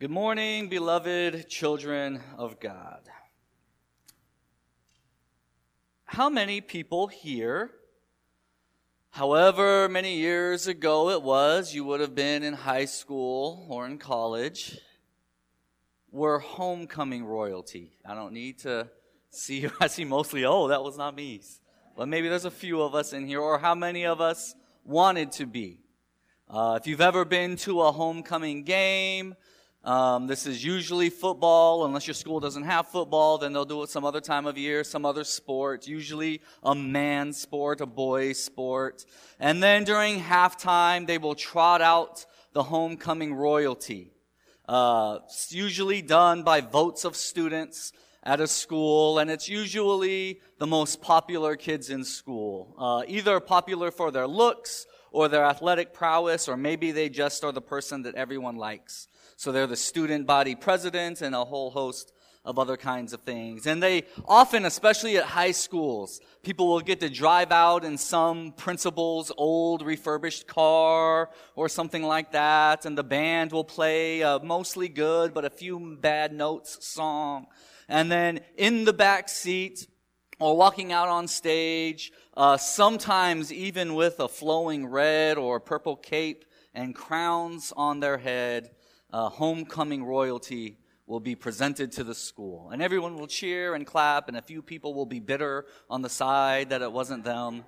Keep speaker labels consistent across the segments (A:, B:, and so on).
A: Good morning, beloved children of God. How many people here, however many years ago it was, you would have been in high school or in college, were homecoming royalty? I don't need to see you. I see mostly, oh, that was not me. But maybe there's a few of us in here, or how many of us wanted to be. Uh, if you've ever been to a homecoming game, um, this is usually football, unless your school doesn't have football, then they'll do it some other time of year, some other sport, usually a man sport, a boy sport. And then during halftime, they will trot out the homecoming royalty. Uh, it's usually done by votes of students at a school, and it's usually the most popular kids in school. Uh, either popular for their looks or their athletic prowess, or maybe they just are the person that everyone likes. So they're the student body president and a whole host of other kinds of things. And they often, especially at high schools, people will get to drive out in some principal's old refurbished car or something like that. And the band will play a mostly good, but a few bad notes song. And then in the back seat, or walking out on stage, uh, sometimes even with a flowing red or purple cape and crowns on their head, uh, homecoming royalty will be presented to the school. And everyone will cheer and clap, and a few people will be bitter on the side that it wasn't them.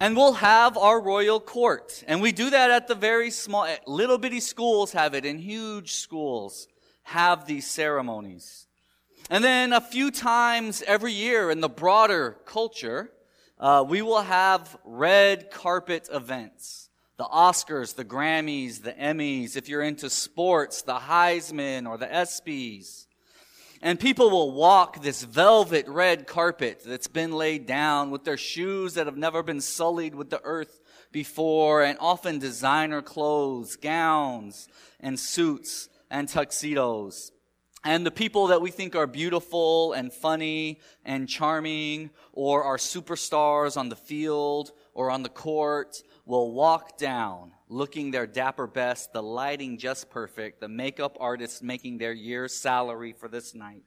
A: And we'll have our royal court. And we do that at the very small, little bitty schools have it, and huge schools have these ceremonies. And then a few times every year in the broader culture, uh, we will have red carpet events the Oscars, the Grammys, the Emmys, if you're into sports, the Heisman or the ESPYs. And people will walk this velvet red carpet that's been laid down with their shoes that have never been sullied with the earth before, and often designer clothes, gowns, and suits and tuxedos. And the people that we think are beautiful and funny and charming, or are superstars on the field or on the court, will walk down looking their dapper best, the lighting just perfect, the makeup artists making their year's salary for this night.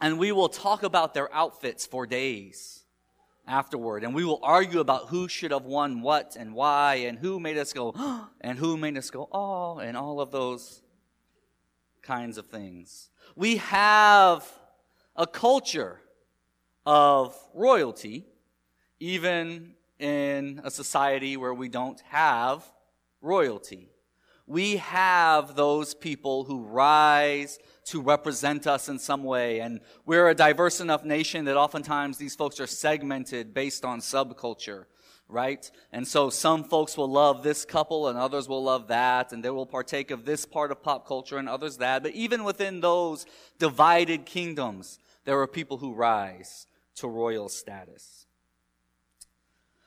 A: And we will talk about their outfits for days afterward. And we will argue about who should have won what and why and who made us go, and who made us go, oh, and all of those kinds of things. We have a culture of royalty, even in a society where we don't have royalty. We have those people who rise to represent us in some way. And we're a diverse enough nation that oftentimes these folks are segmented based on subculture, right? And so some folks will love this couple and others will love that, and they will partake of this part of pop culture and others that. But even within those divided kingdoms, there are people who rise to royal status.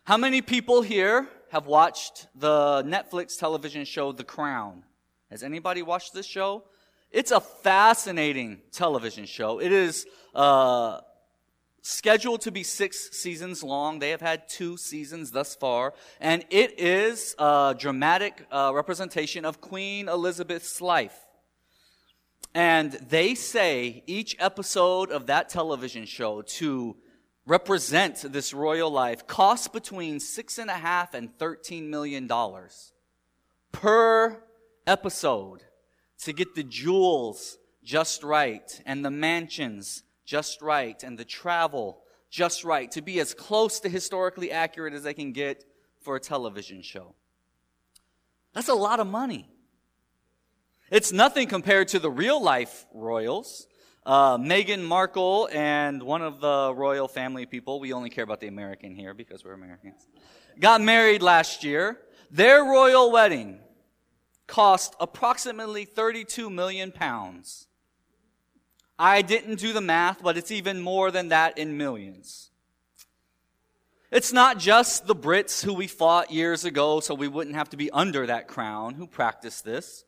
A: How many people here have watched the Netflix television show The Crown? Has anybody watched this show? It's a fascinating television show. It is uh, scheduled to be six seasons long. They have had two seasons thus far. And it is a dramatic uh, representation of Queen Elizabeth's life. And they say each episode of that television show to represent this royal life costs between six and a half and thirteen million dollars per episode to get the jewels just right and the mansions just right and the travel just right to be as close to historically accurate as they can get for a television show. That's a lot of money. It's nothing compared to the real life royals. Uh, Meghan Markle and one of the royal family people, we only care about the American here because we're Americans, got married last year. Their royal wedding cost approximately 32 million pounds. I didn't do the math, but it's even more than that in millions. It's not just the Brits who we fought years ago so we wouldn't have to be under that crown who practice this.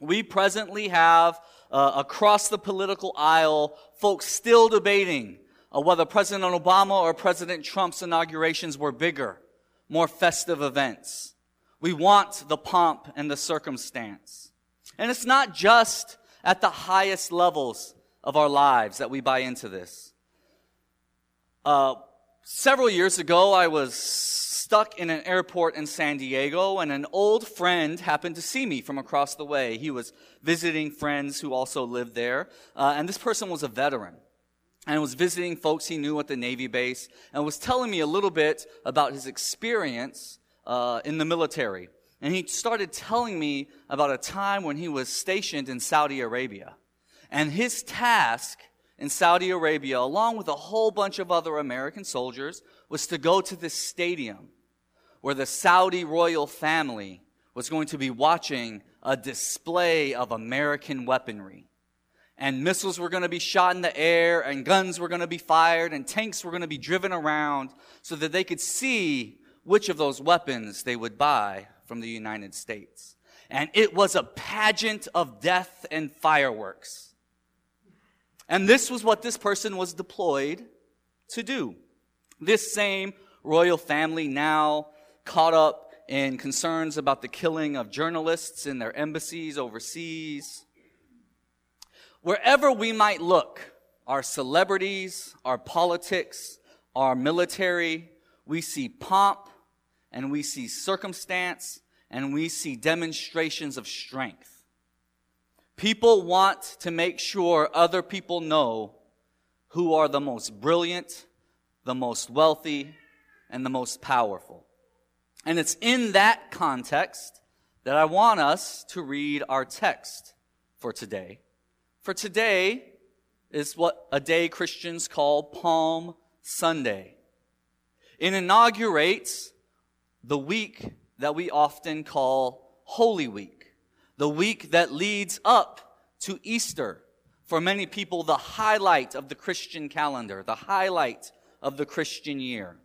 A: We presently have uh, across the political aisle folks still debating uh, whether President Obama or President Trump's inaugurations were bigger, more festive events. We want the pomp and the circumstance. And it's not just at the highest levels of our lives that we buy into this. Uh, several years ago, I was stuck in an airport in San Diego, and an old friend happened to see me from across the way. He was visiting friends who also lived there, uh, and this person was a veteran and was visiting folks he knew at the Navy base and was telling me a little bit about his experience uh, in the military. And he started telling me about a time when he was stationed in Saudi Arabia. And his task in Saudi Arabia, along with a whole bunch of other American soldiers, was to go to this stadium where the Saudi royal family was going to be watching a display of American weaponry and missiles were going to be shot in the air, and guns were going to be fired, and tanks were going to be driven around so that they could see which of those weapons they would buy from the United States. And it was a pageant of death and fireworks. And this was what this person was deployed to do. This same royal family now caught up in concerns about the killing of journalists in their embassies overseas Wherever we might look, our celebrities, our politics, our military, we see pomp and we see circumstance and we see demonstrations of strength. People want to make sure other people know who are the most brilliant, the most wealthy, and the most powerful. And it's in that context that I want us to read our text for today for today is what a day Christians call Palm Sunday. It inaugurates the week that we often call Holy Week, the week that leads up to Easter. For many people, the highlight of the Christian calendar, the highlight of the Christian year.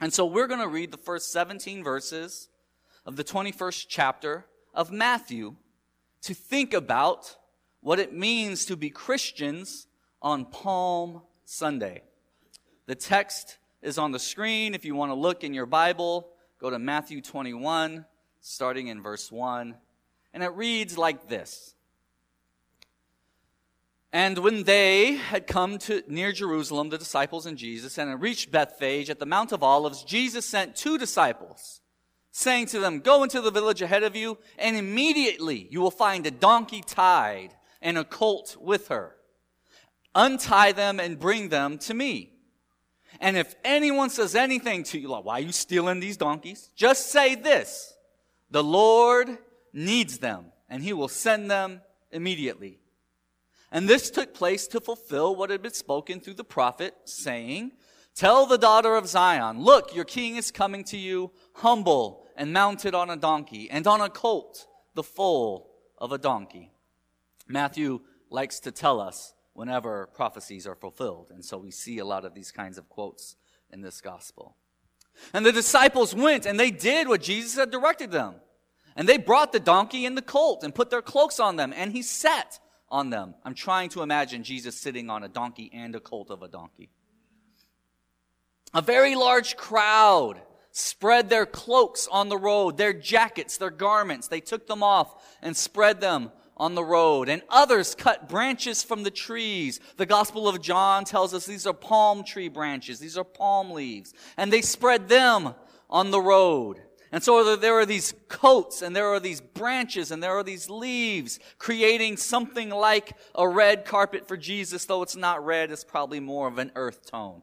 A: And so we're going to read the first 17 verses of the 21st chapter of Matthew to think about what it means to be Christians on Palm Sunday. The text is on the screen. If you want to look in your Bible, go to Matthew 21, starting in verse 1. And it reads like this. And when they had come to near Jerusalem, the disciples and Jesus, and had reached Bethphage at the Mount of Olives, Jesus sent two disciples, saying to them, Go into the village ahead of you, and immediately you will find a donkey tied and a colt with her. Untie them and bring them to me. And if anyone says anything to you, like, why are you stealing these donkeys? Just say this. The Lord needs them and he will send them immediately. And this took place to fulfill what had been spoken through the prophet saying, Tell the daughter of Zion, look, your king is coming to you humble and mounted on a donkey and on a colt, the foal of a donkey. Matthew likes to tell us whenever prophecies are fulfilled. And so we see a lot of these kinds of quotes in this gospel. And the disciples went and they did what Jesus had directed them. And they brought the donkey and the colt and put their cloaks on them, and he sat on them. I'm trying to imagine Jesus sitting on a donkey and a colt of a donkey. A very large crowd spread their cloaks on the road, their jackets, their garments. They took them off and spread them on the road, and others cut branches from the trees. The Gospel of John tells us these are palm tree branches, these are palm leaves, and they spread them on the road. And so there are these coats and there are these branches and there are these leaves creating something like a red carpet for Jesus, though it's not red, it's probably more of an earth tone.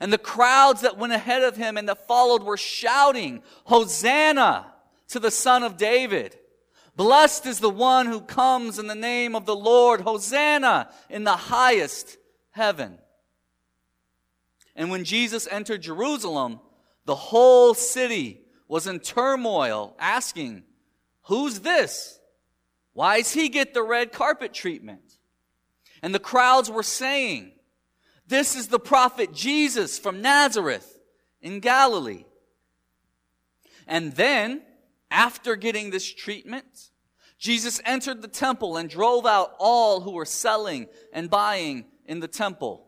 A: And the crowds that went ahead of him and that followed were shouting, Hosanna to the Son of David. Blessed is the one who comes in the name of the Lord. Hosanna in the highest heaven. And when Jesus entered Jerusalem, the whole city was in turmoil, asking, Who's this? Why does he get the red carpet treatment? And the crowds were saying, This is the prophet Jesus from Nazareth in Galilee. And then, after getting this treatment, Jesus entered the temple and drove out all who were selling and buying in the temple.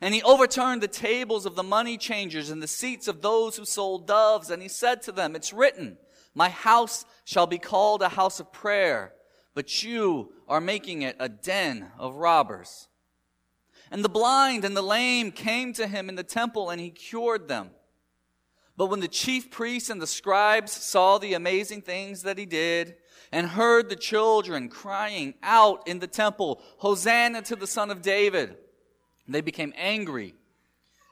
A: And he overturned the tables of the money changers and the seats of those who sold doves. And he said to them, It's written, My house shall be called a house of prayer, but you are making it a den of robbers. And the blind and the lame came to him in the temple, and he cured them. But when the chief priests and the scribes saw the amazing things that he did, and heard the children crying out in the temple, Hosanna to the Son of David, they became angry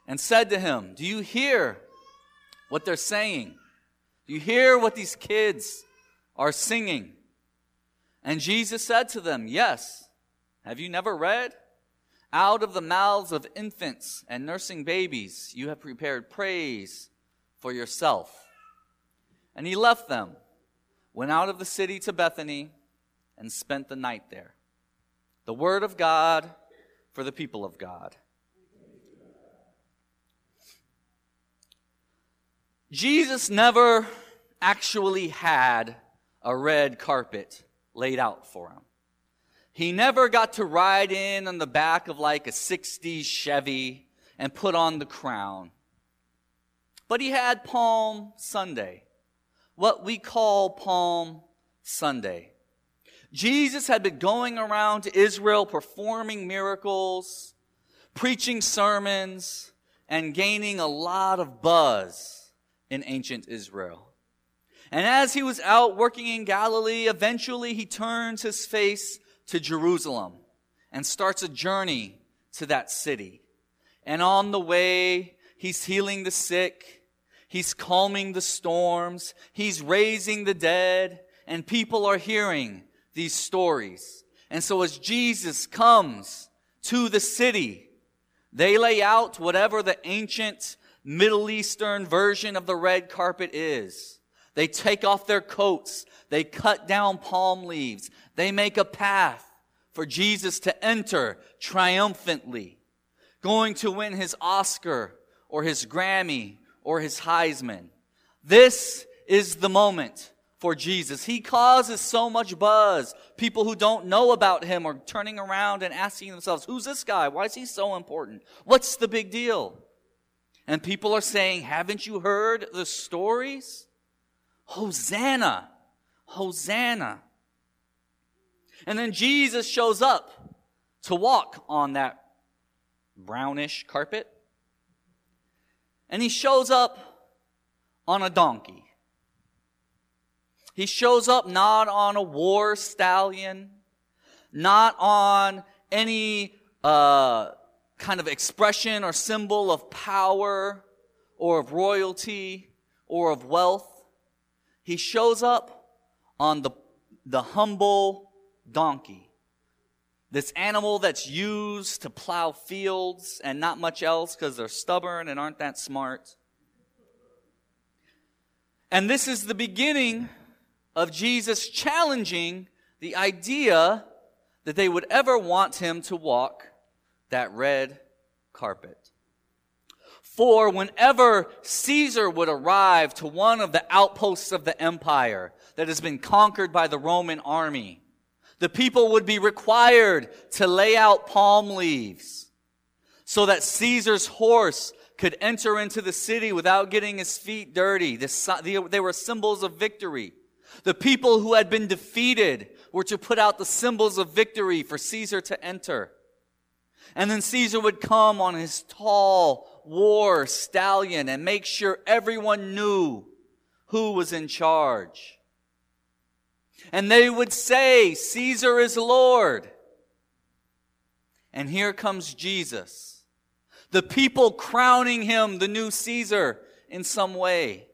A: and said to him, Do you hear what they're saying? Do you hear what these kids are singing? And Jesus said to them, Yes. Have you never read? Out of the mouths of infants and nursing babies, you have prepared praise for yourself. And he left them, went out of the city to Bethany, and spent the night there. The word of God for the people of God. Jesus never actually had a red carpet laid out for him. He never got to ride in on the back of like a 60s Chevy and put on the crown. But he had Palm Sunday, what we call Palm Sunday. Jesus had been going around to Israel performing miracles, preaching sermons, and gaining a lot of buzz in ancient Israel. And as he was out working in Galilee, eventually he turns his face to Jerusalem and starts a journey to that city. And on the way, he's healing the sick. He's calming the storms. He's raising the dead. And people are hearing these stories. And so as Jesus comes to the city, they lay out whatever the ancient Middle Eastern version of the red carpet is. They take off their coats. They cut down palm leaves. They make a path for Jesus to enter triumphantly, going to win his Oscar or his Grammy or his Heisman. This is the moment for Jesus. He causes so much buzz. People who don't know about him are turning around and asking themselves, who's this guy? Why is he so important? What's the big deal? And people are saying, haven't you heard the stories? Hosanna! Hosanna! And then Jesus shows up to walk on that brownish carpet. And he shows up on a donkey. He shows up not on a war stallion, not on any uh, kind of expression or symbol of power or of royalty or of wealth. He shows up on the, the humble donkey. This animal that's used to plow fields and not much else because they're stubborn and aren't that smart. And this is the beginning of Jesus challenging the idea that they would ever want him to walk that red carpet. For whenever Caesar would arrive to one of the outposts of the empire that has been conquered by the Roman army, the people would be required to lay out palm leaves so that Caesar's horse could enter into the city without getting his feet dirty. They were symbols of victory. The people who had been defeated were to put out the symbols of victory for Caesar to enter. And then Caesar would come on his tall war stallion and make sure everyone knew who was in charge. And they would say, Caesar is Lord. And here comes Jesus. The people crowning him the new Caesar in some way.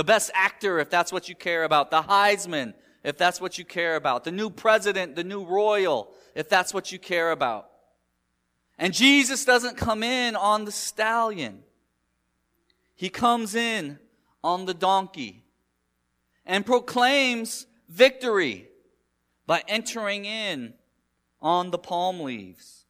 A: The best actor, if that's what you care about. The Heisman, if that's what you care about. The new president, the new royal, if that's what you care about. And Jesus doesn't come in on the stallion. He comes in on the donkey and proclaims victory by entering in on the palm leaves.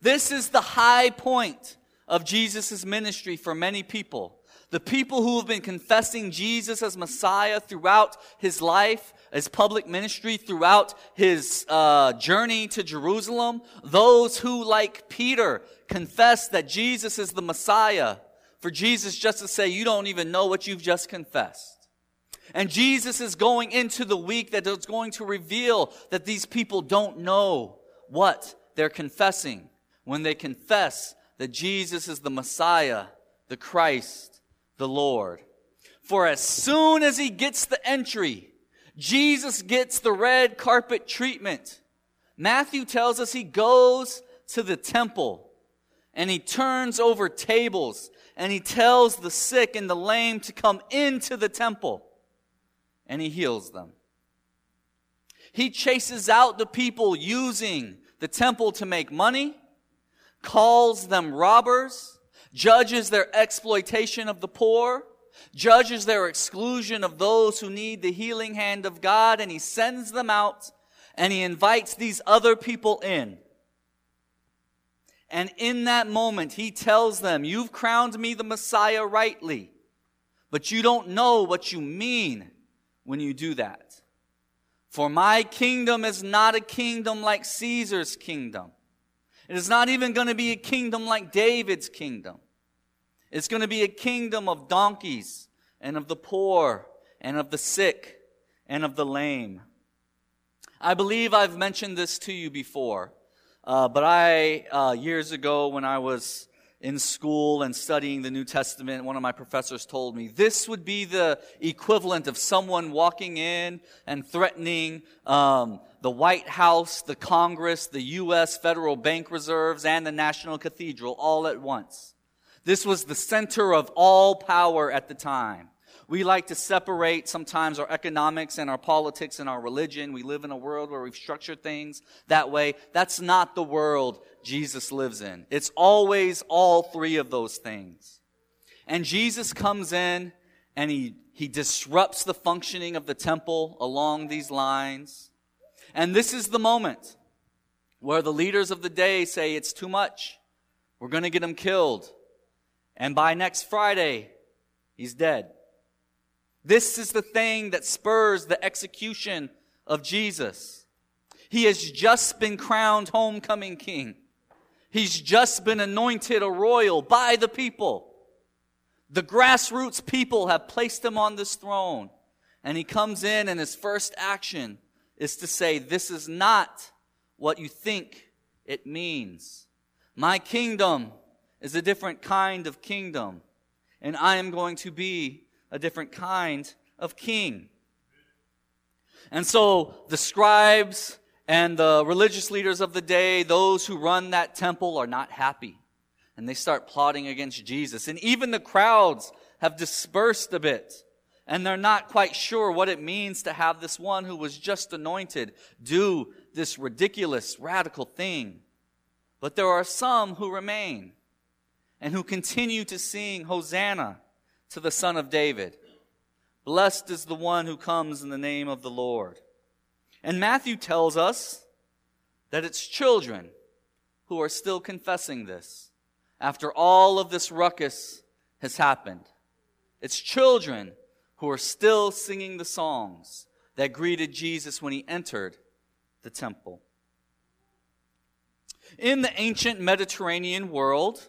A: This is the high point of Jesus' ministry for many people. The people who have been confessing Jesus as Messiah throughout his life, his public ministry, throughout his uh, journey to Jerusalem, those who, like Peter, confess that Jesus is the Messiah, for Jesus just to say, You don't even know what you've just confessed. And Jesus is going into the week that is going to reveal that these people don't know what they're confessing when they confess that Jesus is the Messiah, the Christ, the Lord. For as soon as he gets the entry, Jesus gets the red carpet treatment. Matthew tells us he goes to the temple and he turns over tables and he tells the sick and the lame to come into the temple and he heals them. He chases out the people using the temple to make money, calls them robbers, judges their exploitation of the poor, judges their exclusion of those who need the healing hand of God, and he sends them out and he invites these other people in. And in that moment, he tells them, You've crowned me the Messiah rightly, but you don't know what you mean when you do that. For my kingdom is not a kingdom like Caesar's kingdom. It is not even going to be a kingdom like David's kingdom. It's going to be a kingdom of donkeys and of the poor and of the sick and of the lame. I believe I've mentioned this to you before, uh, but I, uh, years ago when I was in school and studying the New Testament, one of my professors told me this would be the equivalent of someone walking in and threatening um, the White House, the Congress, the U.S. Federal Bank Reserves, and the National Cathedral all at once. This was the center of all power at the time. We like to separate sometimes our economics and our politics and our religion. We live in a world where we've structured things that way. That's not the world Jesus lives in. It's always all three of those things. And Jesus comes in and he, he disrupts the functioning of the temple along these lines. And this is the moment where the leaders of the day say it's too much. We're going to get him killed. And by next Friday, he's dead. This is the thing that spurs the execution of Jesus. He has just been crowned homecoming king. He's just been anointed a royal by the people. The grassroots people have placed him on this throne. And he comes in, and his first action is to say, This is not what you think it means. My kingdom is a different kind of kingdom, and I am going to be a different kind of king. And so the scribes and the religious leaders of the day, those who run that temple, are not happy. And they start plotting against Jesus. And even the crowds have dispersed a bit. And they're not quite sure what it means to have this one who was just anointed do this ridiculous, radical thing. But there are some who remain and who continue to sing Hosanna to the Son of David. Blessed is the one who comes in the name of the Lord. And Matthew tells us that it's children who are still confessing this after all of this ruckus has happened. It's children who are still singing the songs that greeted Jesus when he entered the temple. In the ancient Mediterranean world,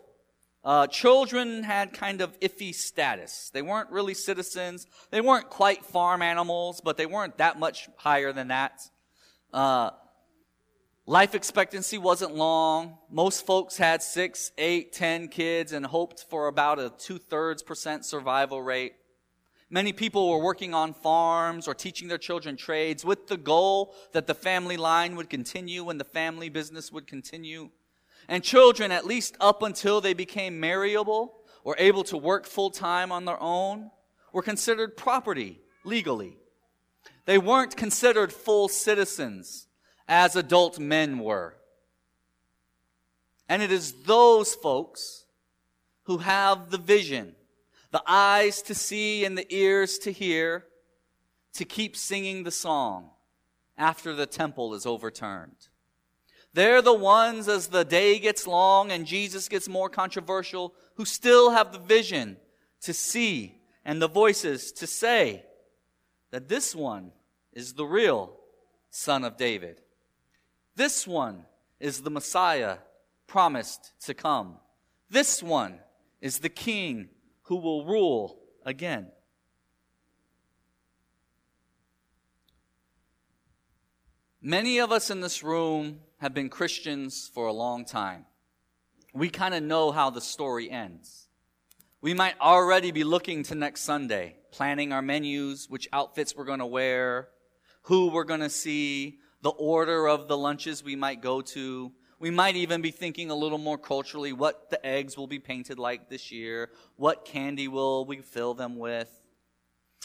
A: uh, children had kind of iffy status. They weren't really citizens. They weren't quite farm animals, but they weren't that much higher than that. Uh, life expectancy wasn't long. Most folks had six, eight, ten kids and hoped for about a two thirds percent survival rate. Many people were working on farms or teaching their children trades with the goal that the family line would continue and the family business would continue. And children, at least up until they became marriable or able to work full time on their own, were considered property legally. They weren't considered full citizens as adult men were. And it is those folks who have the vision, the eyes to see and the ears to hear, to keep singing the song after the temple is overturned. They're the ones, as the day gets long and Jesus gets more controversial, who still have the vision to see and the voices to say that this one is the real Son of David. This one is the Messiah promised to come. This one is the King who will rule again. Many of us in this room have been Christians for a long time. We kind of know how the story ends. We might already be looking to next Sunday, planning our menus, which outfits we're going to wear, who we're going to see, the order of the lunches we might go to, we might even be thinking a little more culturally what the eggs will be painted like this year, what candy will we fill them with.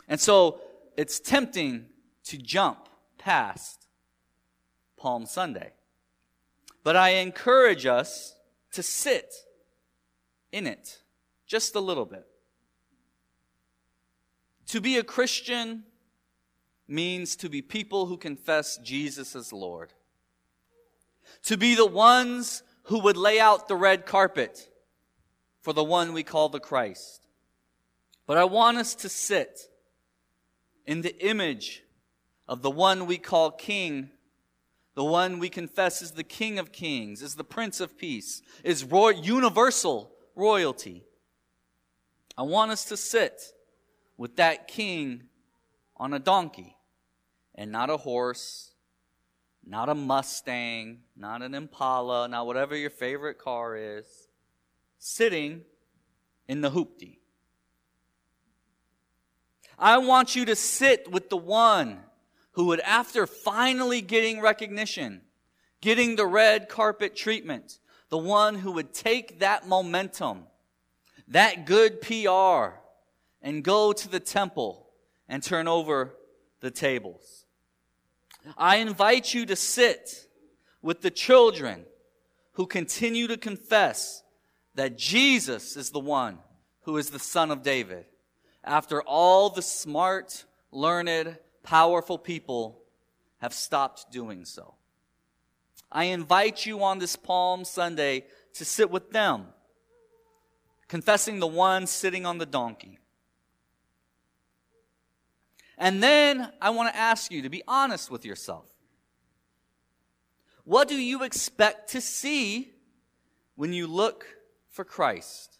A: And so it's tempting to jump past Palm Sunday. But I encourage us to sit in it just a little bit. To be a Christian means to be people who confess Jesus as Lord. To be the ones who would lay out the red carpet for the one we call the Christ. But I want us to sit in the image of the one we call King, the one we confess is the King of Kings, is the Prince of Peace, is universal royalty. I want us to sit with that king on a donkey and not a horse, not a Mustang, not an Impala, not whatever your favorite car is, sitting in the hoopty. I want you to sit with the one who would, after finally getting recognition, getting the red carpet treatment, the one who would take that momentum that good PR and go to the temple and turn over the tables. I invite you to sit with the children who continue to confess that Jesus is the one who is the son of David. After all the smart, learned, powerful people have stopped doing so. I invite you on this Palm Sunday to sit with them confessing the one sitting on the donkey. And then I want to ask you to be honest with yourself. What do you expect to see when you look for Christ?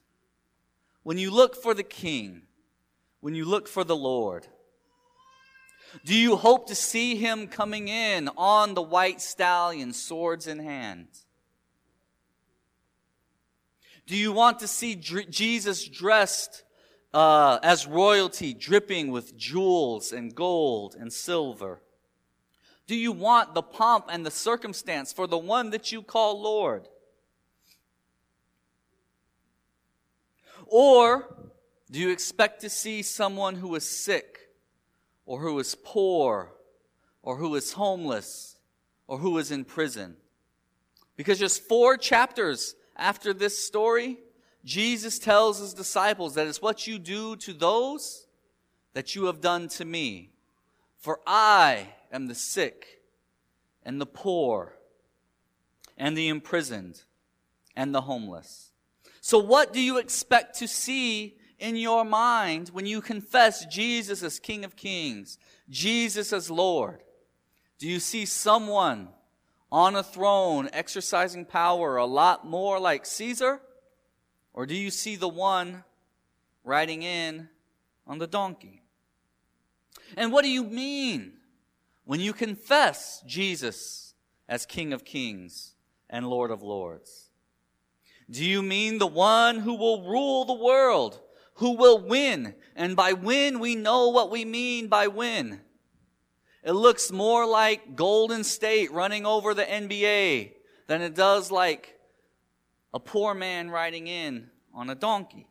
A: When you look for the King? When you look for the Lord? Do you hope to see him coming in on the white stallion, swords in hand? Do you want to see Jesus dressed uh, as royalty, dripping with jewels and gold and silver? Do you want the pomp and the circumstance for the one that you call Lord? Or do you expect to see someone who is sick, or who is poor, or who is homeless, or who is in prison? Because just four chapters after this story, Jesus tells his disciples that it's what you do to those that you have done to me. For I am the sick and the poor and the imprisoned and the homeless. So what do you expect to see in your mind when you confess Jesus as King of Kings, Jesus as Lord? Do you see someone on a throne exercising power a lot more like Caesar? Or do you see the one riding in on the donkey? And what do you mean when you confess Jesus as King of Kings and Lord of Lords? Do you mean the one who will rule the world, who will win? And by win, we know what we mean by win. It looks more like Golden State running over the NBA than it does like a poor man riding in on a donkey.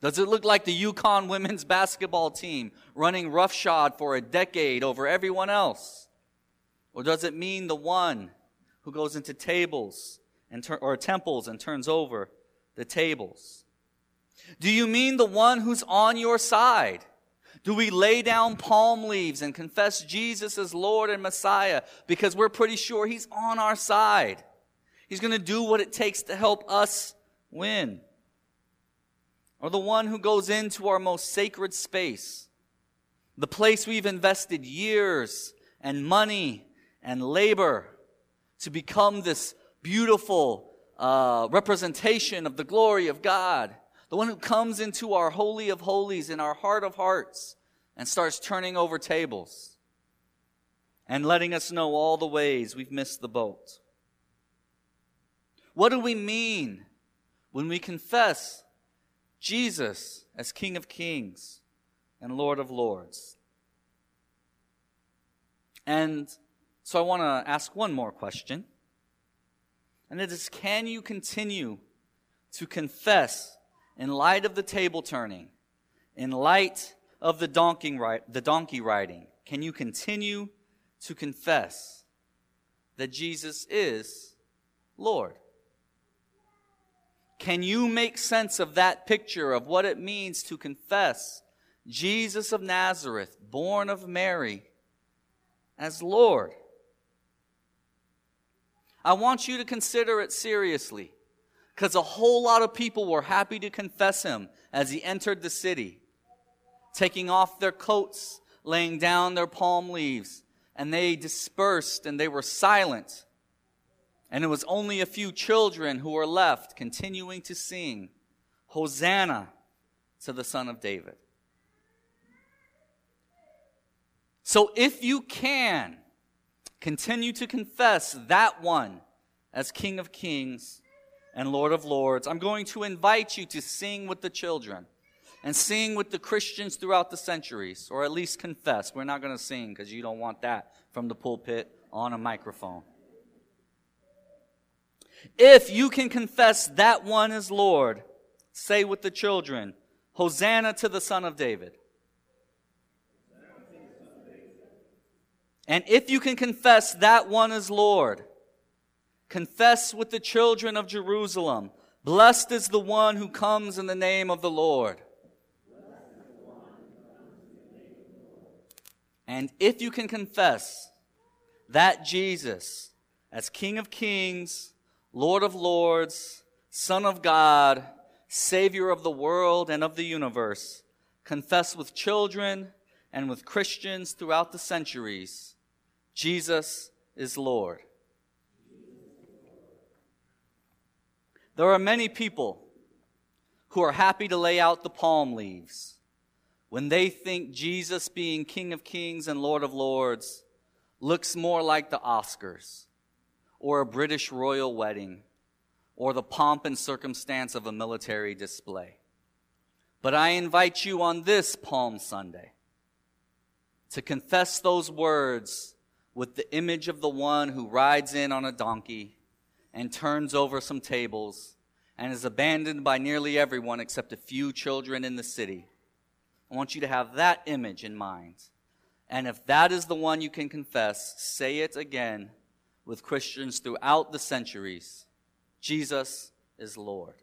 A: Does it look like the UConn women's basketball team running roughshod for a decade over everyone else? Or does it mean the one who goes into tables and tur- or temples and turns over the tables? Do you mean the one who's on your side? Do we lay down palm leaves and confess Jesus as Lord and Messiah because we're pretty sure He's on our side? He's going to do what it takes to help us win. Or the one who goes into our most sacred space, the place we've invested years and money and labor to become this beautiful uh, representation of the glory of God the one who comes into our holy of holies in our heart of hearts and starts turning over tables and letting us know all the ways we've missed the boat. What do we mean when we confess Jesus as King of Kings and Lord of Lords? And so I want to ask one more question. And it is can you continue to confess in light of the table turning, in light of the donkey, the donkey riding? Can you continue to confess that Jesus is Lord? Can you make sense of that picture of what it means to confess Jesus of Nazareth, born of Mary, as Lord? I want you to consider it seriously because a whole lot of people were happy to confess him as he entered the city, taking off their coats, laying down their palm leaves, and they dispersed and they were silent and it was only a few children who were left continuing to sing, Hosanna to the Son of David. So if you can, continue to confess that one as King of Kings and Lord of Lords. I'm going to invite you to sing with the children and sing with the Christians throughout the centuries, or at least confess. We're not going to sing because you don't want that from the pulpit on a microphone. If you can confess that one is Lord, say with the children, Hosanna to the Son of David. And if you can confess that one is Lord, confess with the children of Jerusalem, Blessed is the one who comes in the name of the Lord. And if you can confess that Jesus as King of Kings Lord of Lords, Son of God, Savior of the world and of the universe, confess with children and with Christians throughout the centuries Jesus is Lord. There are many people who are happy to lay out the palm leaves when they think Jesus being King of Kings and Lord of Lords looks more like the Oscars or a British royal wedding or the pomp and circumstance of a military display. But I invite you on this Palm Sunday to confess those words with the image of the one who rides in on a donkey and turns over some tables and is abandoned by nearly everyone except a few children in the city. I want you to have that image in mind. And if that is the one you can confess, say it again with Christians throughout the centuries Jesus is Lord.